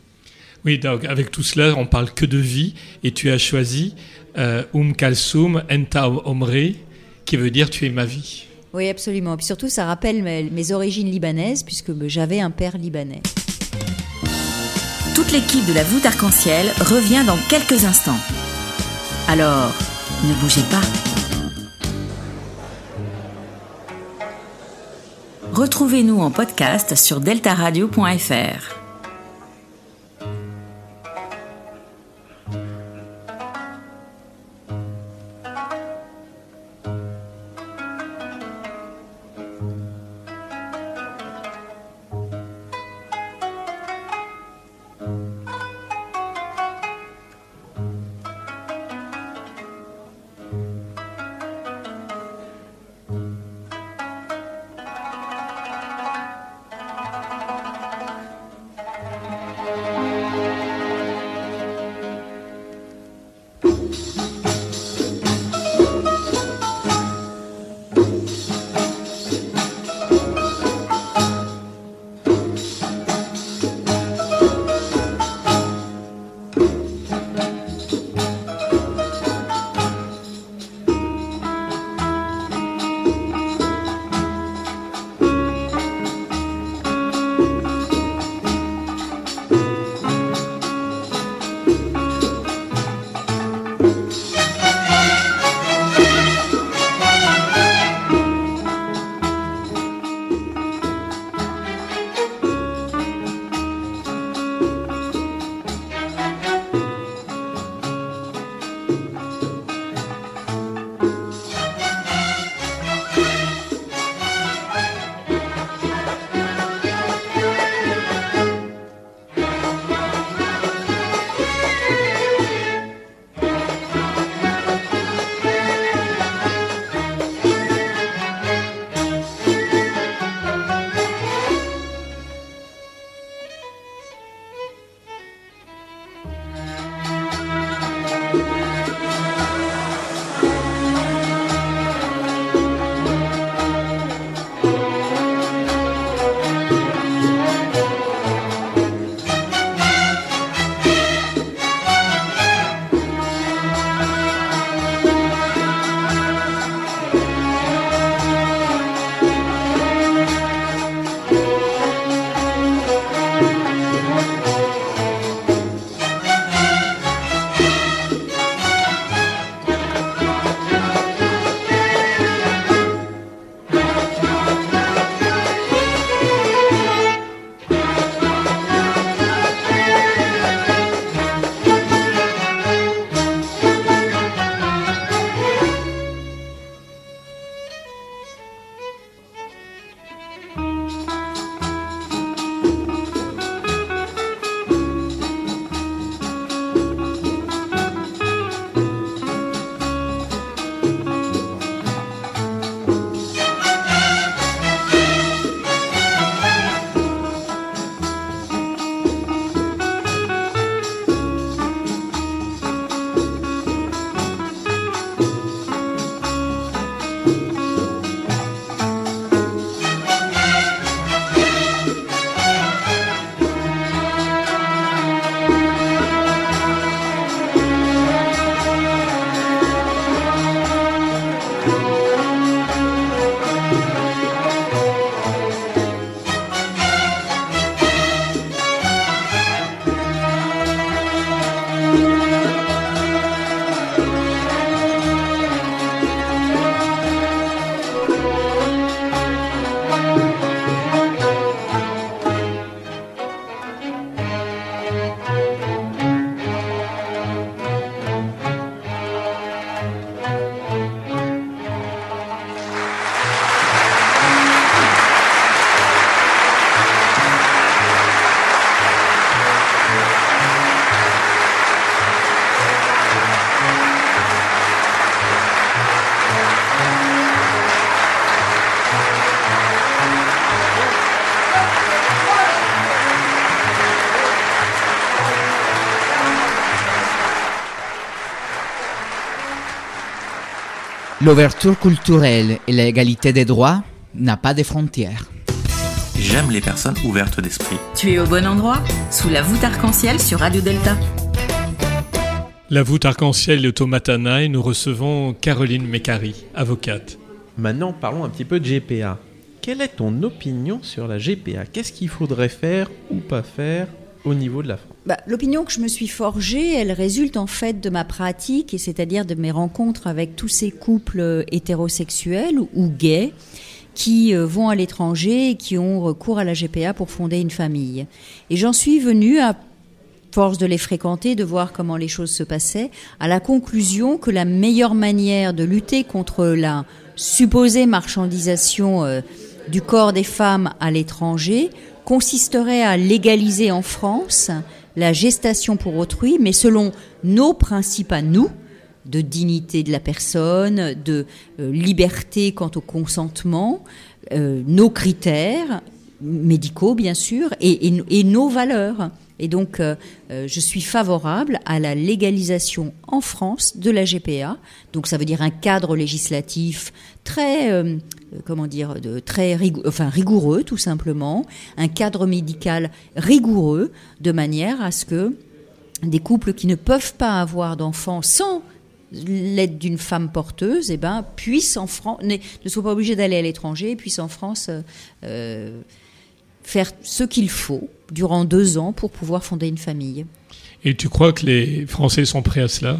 Oui, donc avec tout cela, on parle que de vie, et tu as choisi euh, Um Kalsum Enta Omri, qui veut dire tu es ma vie. Oui, absolument. Et puis surtout, ça rappelle mes, mes origines libanaises, puisque j'avais un père libanais. Toute l'équipe de la voûte arc-en-ciel revient dans quelques instants. Alors, ne bougez pas. Retrouvez-nous en podcast sur deltaradio.fr. L'ouverture culturelle et l'égalité des droits n'a pas de frontières. J'aime les personnes ouvertes d'esprit. Tu es au bon endroit, sous la voûte arc-en-ciel sur Radio Delta. La voûte arc-en-ciel est au Matana et nous recevons Caroline Mécari, avocate. Maintenant, parlons un petit peu de GPA. Quelle est ton opinion sur la GPA Qu'est-ce qu'il faudrait faire ou pas faire au niveau de la Bah, L'opinion que je me suis forgée, elle résulte en fait de ma pratique, et c'est-à-dire de mes rencontres avec tous ces couples euh, hétérosexuels ou, ou gays qui euh, vont à l'étranger et qui ont recours à la GPA pour fonder une famille. Et j'en suis venue à force de les fréquenter, de voir comment les choses se passaient, à la conclusion que la meilleure manière de lutter contre la supposée marchandisation euh, du corps des femmes à l'étranger consisterait à légaliser en France la gestation pour autrui, mais selon nos principes à nous, de dignité de la personne, de euh, liberté quant au consentement, euh, nos critères médicaux bien sûr, et, nos valeurs. Et donc, euh, euh, je suis favorable à la légalisation en France de la GPA. Donc, ça veut dire un cadre législatif très, euh, comment dire, très rigoureux, tout simplement, un cadre médical rigoureux, de manière à ce que des couples qui ne peuvent pas avoir d'enfants sans l'aide d'une femme porteuse, eh ben, puissent en France, ne, soient pas obligés d'aller à l'étranger, puissent en France faire ce qu'il faut durant deux ans pour pouvoir fonder une famille. Et tu crois que les Français sont prêts à cela?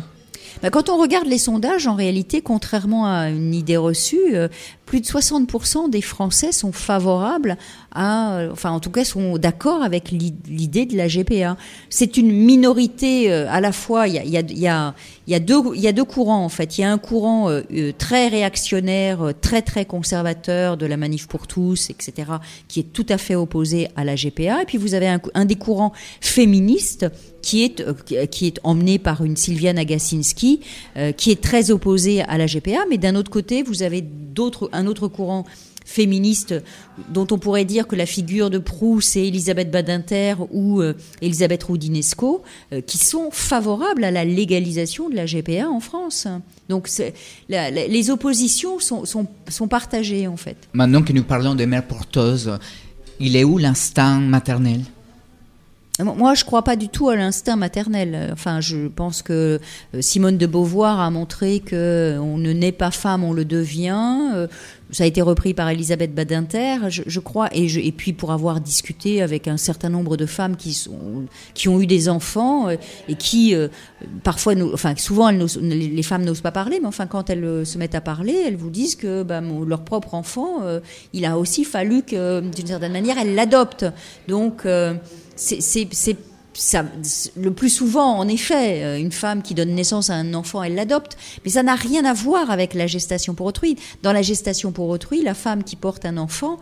Bah, quand on regarde les sondages, en réalité, contrairement à une idée reçue, euh, plus de 60% des Français sont favorables à, euh, enfin en tout cas sont d'accord avec l'i- l'idée de la GPA. C'est une minorité euh, à la fois, il y a, deux, courants en fait. Il y a un courant euh, très réactionnaire, très très conservateur de la manif pour tous, etc., qui est tout à fait opposé à la GPA. Et puis vous avez un, des courants féministes qui est, qui- qui est emmené par une Sylviane Agacinski, euh, qui est très opposée à la GPA, mais d'un autre côté, vous avez d'autres, un autre courant féministe dont on pourrait dire que la figure de proue c'est Elisabeth Badinter ou euh, Elisabeth Roudinesco euh, qui sont favorables à la légalisation de la GPA en France. Donc les oppositions sont, sont, partagées en fait. Maintenant que nous parlons de mères porteuses, il est où l'instinct maternel? Moi, je crois pas du tout à l'instinct maternel. Enfin, je pense que euh, Simone de Beauvoir a montré que euh, on ne naît pas femme, on le devient. Euh, Ça a été repris par Elisabeth Badinter, je, crois, et, je, et puis pour avoir discuté avec un certain nombre de femmes qui sont, qui ont eu des enfants et qui parfois, enfin, souvent, les femmes n'osent pas parler, mais enfin, quand elles se mettent à parler, elles vous disent que mon- leur propre enfant, il a aussi fallu que, d'une certaine manière, elles l'adoptent. Donc c'est ça, le plus souvent, en effet, euh, une femme qui donne naissance à un enfant, elle l'adopte, mais ça n'a rien à voir avec la gestation pour autrui. Dans la gestation pour autrui, la femme qui porte un enfant,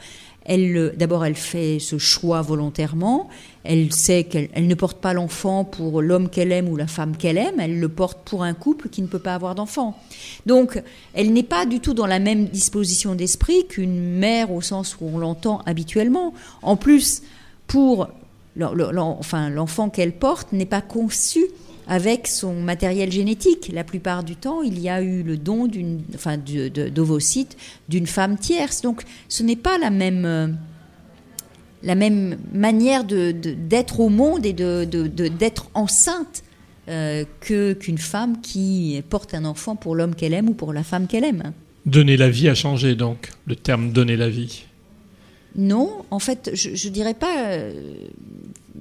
elle, le- d'abord, elle fait ce choix volontairement. Elle sait qu'elle elle ne porte pas l'enfant pour l'homme qu'elle aime ou la femme qu'elle aime. Elle le porte pour un couple qui ne peut pas avoir d'enfant. Donc, elle n'est pas du tout dans la même disposition d'esprit qu'une mère au sens où on l'entend habituellement. En plus, pour enfin, l'enfant qu'elle porte n'est pas conçu avec son matériel génétique. La plupart du temps, il y a eu le don d'une, enfin, d'ovocytes d'une femme tierce. Donc, ce n'est pas la même, euh, la même manière de, d'être au monde et de, d'être enceinte euh, que, qu'une femme qui porte un enfant pour l'homme qu'elle aime ou pour la femme qu'elle aime. Donner la vie a changé donc, le terme donner la vie. Non, en fait, je, je dirais pas. euh,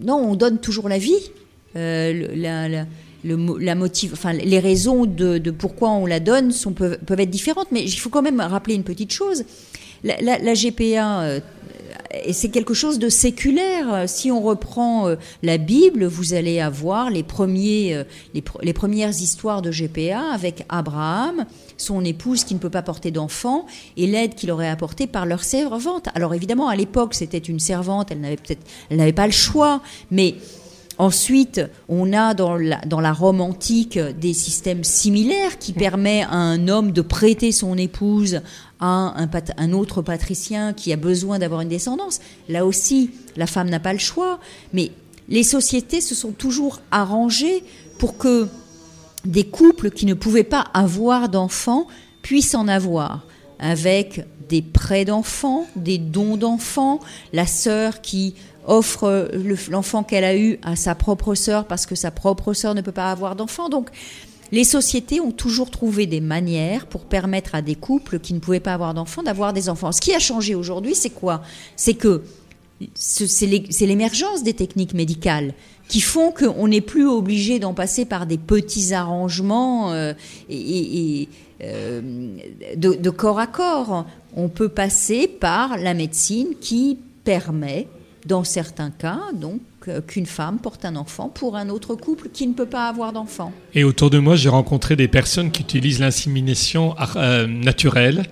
non, on donne toujours la vie. Euh, la, motive, enfin, les raisons de, pourquoi on la donne peuvent, être différentes, mais il faut quand même rappeler une petite chose. La, GPA, euh, c'est quelque chose de séculaire. Si on reprend euh, la Bible, vous allez avoir les, premiers, les, pr- les premières histoires de GPA avec Abraham, son épouse qui ne peut pas porter d'enfant, et l'aide qu'il aurait apportée par leur servante. Alors évidemment, à l'époque, c'était une servante, elle n'avait peut-être, elle n'avait pas le choix, mais Ensuite, on a dans la, dans la Rome antique des systèmes similaires qui permettent à un homme de prêter son épouse à un, pat- un autre patricien qui a besoin d'avoir une descendance. Là aussi, la femme n'a pas le choix. Mais les sociétés se sont toujours arrangées pour que des couples qui ne pouvaient pas avoir d'enfants puisse en avoir avec des prêts d'enfants, des dons d'enfants, la sœur qui offre le- l'enfant qu'elle a eu à sa propre sœur parce que sa propre sœur ne peut pas avoir d'enfant. Donc, les sociétés ont toujours trouvé des manières pour permettre à des couples qui ne pouvaient pas avoir d'enfants d'avoir des enfants. Ce qui a changé aujourd'hui, c'est quoi? C'est que c'est l'é- c'est l'émergence des techniques médicales qui font qu'on n'est plus obligé d'en passer par des petits arrangements euh, et, euh, de, corps à corps. On peut passer par la médecine qui permet, dans certains cas, donc euh, qu'une femme porte un enfant pour un autre couple qui ne peut pas avoir d'enfant. Et autour de moi, j'ai rencontré des personnes qui utilisent l'insémination naturelle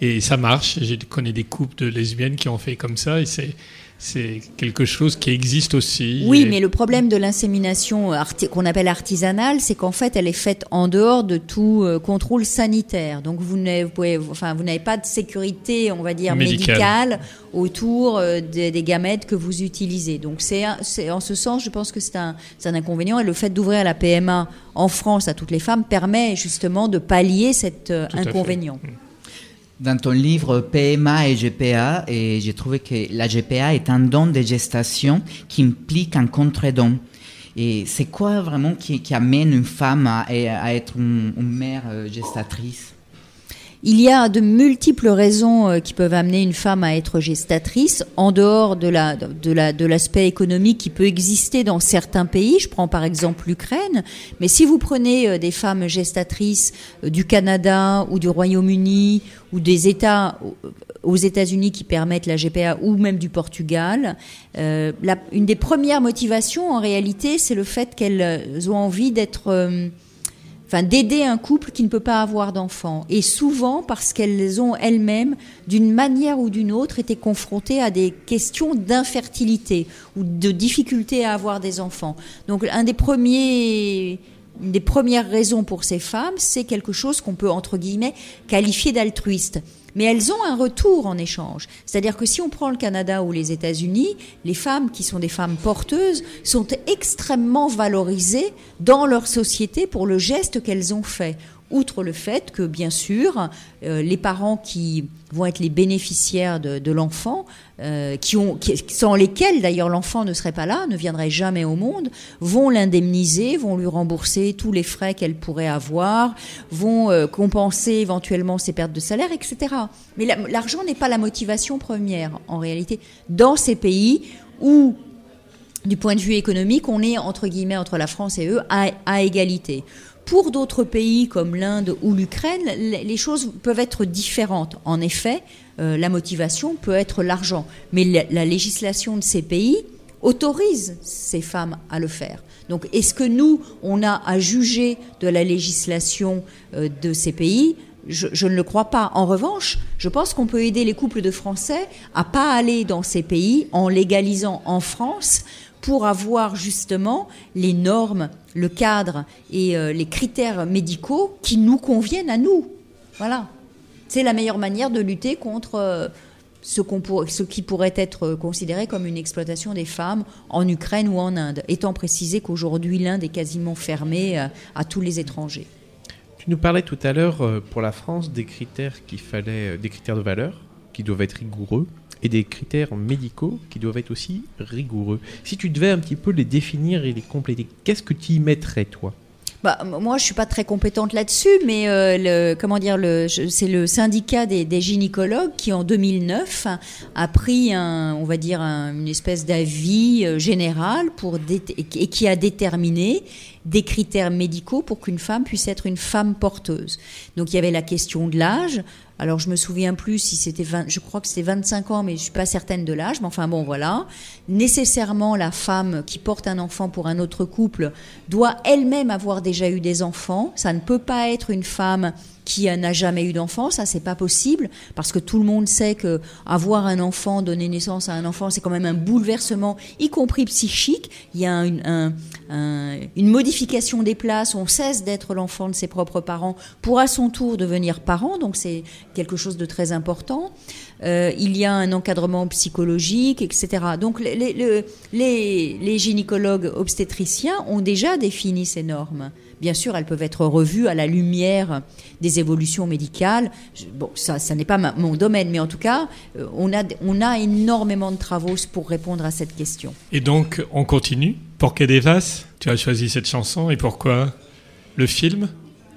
et ça marche. Je connais des couples de lesbiennes qui ont fait comme ça et c'est c'est quelque chose qui existe aussi. Oui, Et- mais le problème de l'insémination arti- qu'on appelle artisanale, c'est qu'en fait, elle est faite en dehors de tout euh, contrôle sanitaire. Donc, vous n'avez vous pouvez- enfin, vous n'avez pas de sécurité, on va dire, Médicale. médicale, autour euh, des, des gamètes que vous utilisez. Donc, c'est en ce sens, je pense que c'est un, inconvénient. Et le fait d'ouvrir la PMA en France à toutes les femmes permet justement de pallier cet euh, inconvénient. Dans ton livre PMA et GPA, et j'ai trouvé que la GPA est un don de gestation qui implique un contre-don. Et c'est quoi vraiment qui, amène une femme à, être une, une mère euh, gestatrice? Il y a de multiples raisons euh, qui peuvent amener une femme à être gestatrice, en dehors de la de la de l'aspect économique qui peut exister dans certains pays. Je prends par exemple l'Ukraine, mais si vous prenez euh, des femmes gestatrices euh, du Canada ou du Royaume-Uni ou des États aux États-Unis qui permettent la GPA ou même du Portugal, une des premières motivations en réalité, c'est le fait qu'elles ont envie d'être enfin d'aider un couple qui ne peut pas avoir d'enfants. Et souvent parce qu'elles ont elles-mêmes, d'une manière ou d'une autre, été confrontées à des questions d'infertilité ou de difficulté à avoir des enfants. Donc un des premiers une des premières raisons pour ces femmes, c'est quelque chose qu'on peut, entre guillemets, qualifier d'altruiste. Mais elles ont un retour en échange. C'est-à-dire que si on prend le Canada ou les États-Unis, les femmes qui sont des femmes porteuses sont extrêmement valorisées dans leur société pour le geste qu'elles ont fait. Outre le fait que, bien sûr, euh, les parents qui vont être les bénéficiaires de, l'enfant, euh, sans lesquels d'ailleurs l'enfant ne serait pas là, ne viendrait jamais au monde, vont l'indemniser, vont lui rembourser tous les frais qu'elle pourrait avoir, vont euh, compenser éventuellement ses pertes de salaire, etc. Mais la- l'argent n'est pas la motivation première en réalité dans ces pays où du point de vue économique, on est entre guillemets entre la France et eux à égalité. Pour d'autres pays comme l'Inde ou l'Ukraine, les choses peuvent être différentes. En effet, euh, la motivation peut être l'argent, mais la, la législation de ces pays autorise ces femmes à le faire. Donc, est-ce que nous, on a à juger de la législation euh, de ces pays? Je, je ne le crois pas. En revanche, je pense qu'on peut aider les couples de Français à pas aller dans ces pays en légalisant en France pour avoir justement les normes, le cadre et euh, les critères médicaux qui nous conviennent à nous. Voilà. C'est la meilleure manière de lutter contre euh, ce, qu'on pour- ce qui pourrait être considéré comme une exploitation des femmes en Ukraine ou en Inde, étant précisé qu'aujourd'hui l'Inde est quasiment fermée euh, à tous les étrangers. Tu nous parlais tout à l'heure euh, pour la France des critères qu'il fallait, euh, des critères de valeur qui doivent être rigoureux des critères médicaux qui doivent être aussi rigoureux. Si tu devais un petit peu les définir et les compléter, qu'est-ce que tu y mettrais toi? Bah, moi, je suis pas très compétente là-dessus, mais euh, comment dire, c'est le syndicat des, gynécologues qui, en 2009, a, pris un, on va dire, un- une espèce d'avis euh, général pour et qui a déterminé des critères médicaux pour qu'une femme puisse être une femme porteuse. Donc, il y avait la question de l'âge. Alors, je me souviens plus si c'était 20, je crois que c'était 25 ans, mais je suis pas certaine de l'âge. Mais enfin, bon, voilà. Nécessairement, la femme qui porte un enfant pour un autre couple doit elle-même avoir déjà eu des enfants. Ça ne peut pas être une femme qui n'a jamais eu d'enfant, ça c'est pas possible parce que tout le monde sait que avoir un enfant, donner naissance à un enfant, c'est quand même un bouleversement, y compris psychique. Il y a une, un- un- une modification des places, on cesse d'être l'enfant de ses propres parents pour à son tour devenir parent, donc c'est quelque chose de très important. Euh, il y a un encadrement psychologique, etc. Donc les, les- le- les- les gynécologues obstétriciens ont déjà défini ces normes. Bien sûr, elles peuvent être revues à la lumière des évolutions médicales. Bon, ça, ça n'est pas mon domaine, mais en tout cas, euh, on a, on a énormément de travaux pour répondre à cette question. Et donc, on continue. Pour Devas, tu as choisi cette chanson et pourquoi Le film?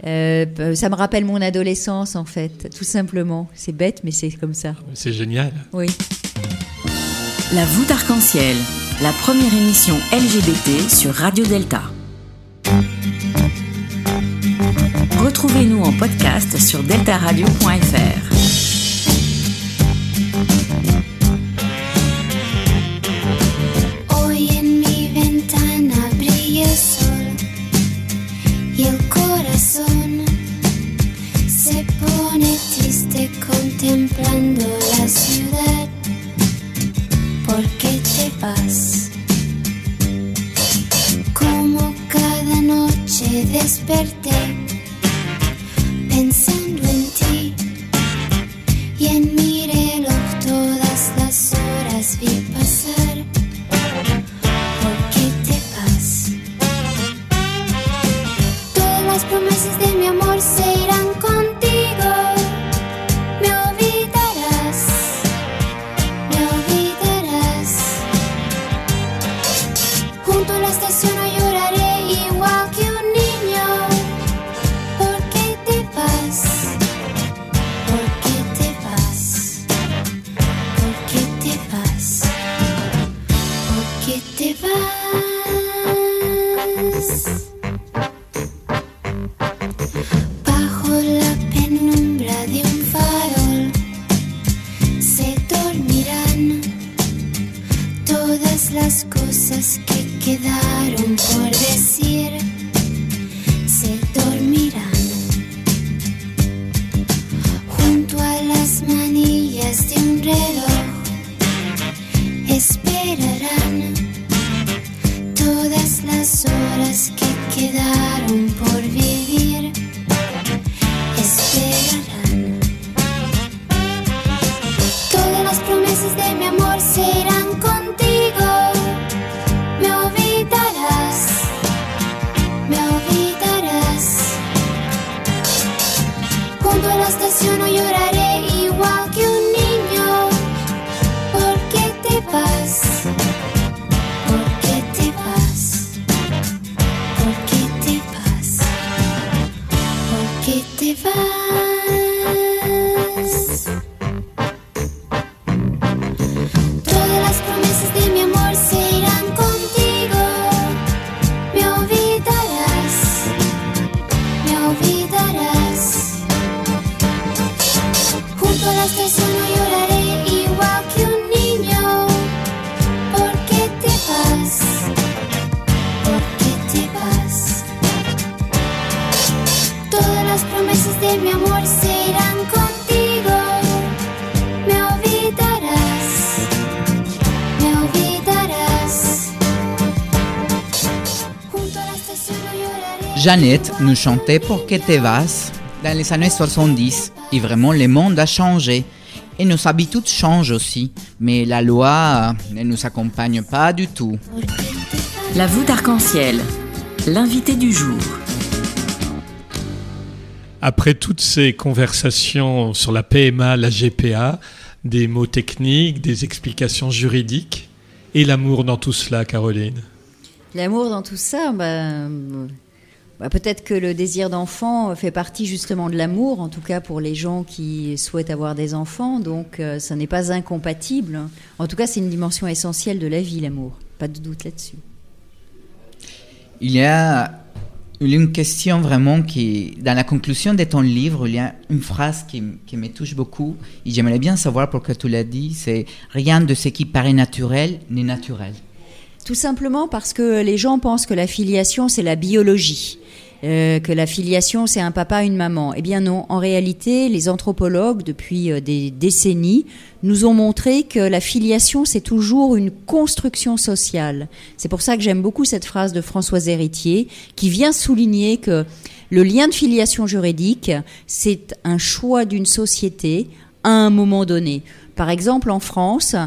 Euh, ça me rappelle mon adolescence, en fait, tout simplement. C'est bête, mais c'est comme ça. C'est génial. Oui. La voûte arc-en-ciel, la première émission LGBT sur Radio Delta. Retrouvez-nous en podcast sur deltaradio.fr. triste contemplando Jeannette nous chantait Pour que te vas? Dans les années 70 et vraiment le monde a changé. Et nos habitudes changent aussi, mais la loi ne nous accompagne pas du tout. La voûte arc-en-ciel, l'invité du jour. Après toutes ces conversations sur la PMA, la GPA, des mots techniques, des explications juridiques, et l'amour dans tout cela, Caroline? L'amour dans tout ça, bah, bah, peut-être que le désir d'enfant fait partie justement de l'amour, en tout cas pour les gens qui souhaitent avoir des enfants, donc euh, ça n'est pas incompatible. En tout cas, c'est une dimension essentielle de la vie, l'amour. Pas de doute là-dessus. Il y a une question vraiment qui, dans la conclusion de ton livre, il y a une phrase qui, qui me touche beaucoup et j'aimerais bien savoir pourquoi tu l'as dit, c'est rien de ce qui paraît naturel n'est naturel. Tout simplement parce que les gens pensent que la filiation, c'est la biologie. Euh, que la filiation, c'est un papa, une maman. Eh bien non, en réalité, les anthropologues, depuis euh, des décennies, nous ont montré que la filiation, c'est toujours une construction sociale. C'est pour ça que j'aime beaucoup cette phrase de Françoise Héritier, qui vient souligner que le lien de filiation juridique, c'est un choix d'une société à un moment donné. Par exemple, en France,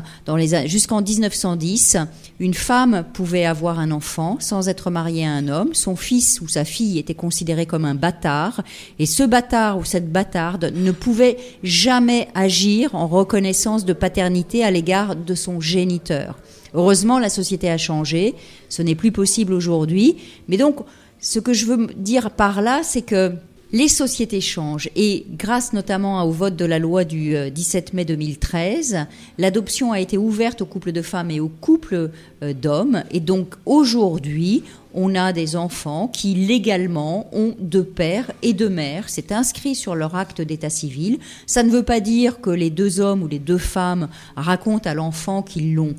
jusqu'en 1910, une femme pouvait avoir un enfant sans être mariée à un homme. Son fils ou sa fille était considéré comme un bâtard, et ce bâtard ou cette bâtarde ne pouvait jamais agir en reconnaissance de paternité à l'égard de son géniteur. Heureusement, la société a changé, ce n'est plus possible aujourd'hui, mais donc ce que je veux dire par là, c'est que les sociétés changent et grâce notamment au vote de la loi du euh, 17 mai 2013, l'adoption a été ouverte aux couples de femmes et aux couples euh, d'hommes et donc aujourd'hui, on a des enfants qui légalement ont deux pères et deux mères. C'est inscrit sur leur acte d'état civil. Ça ne veut pas dire que les deux hommes ou les deux femmes racontent à l'enfant qu'ils l'ont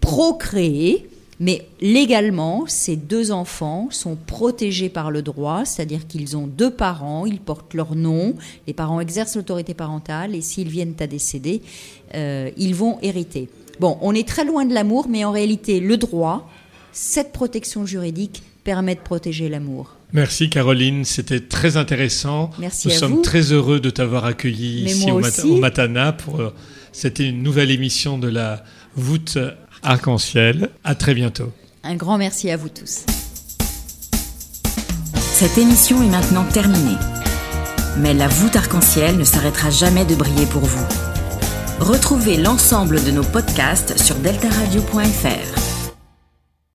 procréé, mais légalement, ces deux enfants sont protégés par le droit, c'est-à-dire qu'ils ont deux parents, ils portent leur nom, les parents exercent l'autorité parentale et s'ils viennent à décéder, euh, ils vont hériter. Bon, on est très loin de l'amour, mais en réalité, le droit, cette protection juridique permet de protéger l'amour. Merci Caroline, c'était très intéressant. Merci Nous à sommes vous. très heureux de t'avoir accueilli Mais ici Mat- au Matana pour euh, c'était une nouvelle émission de la voûte arc-en-ciel. À très bientôt. Un grand merci à vous tous. Cette émission est maintenant terminée. Mais la voûte arc-en-ciel ne s'arrêtera jamais de briller pour vous. Retrouvez l'ensemble de nos podcasts sur deltaradio.fr.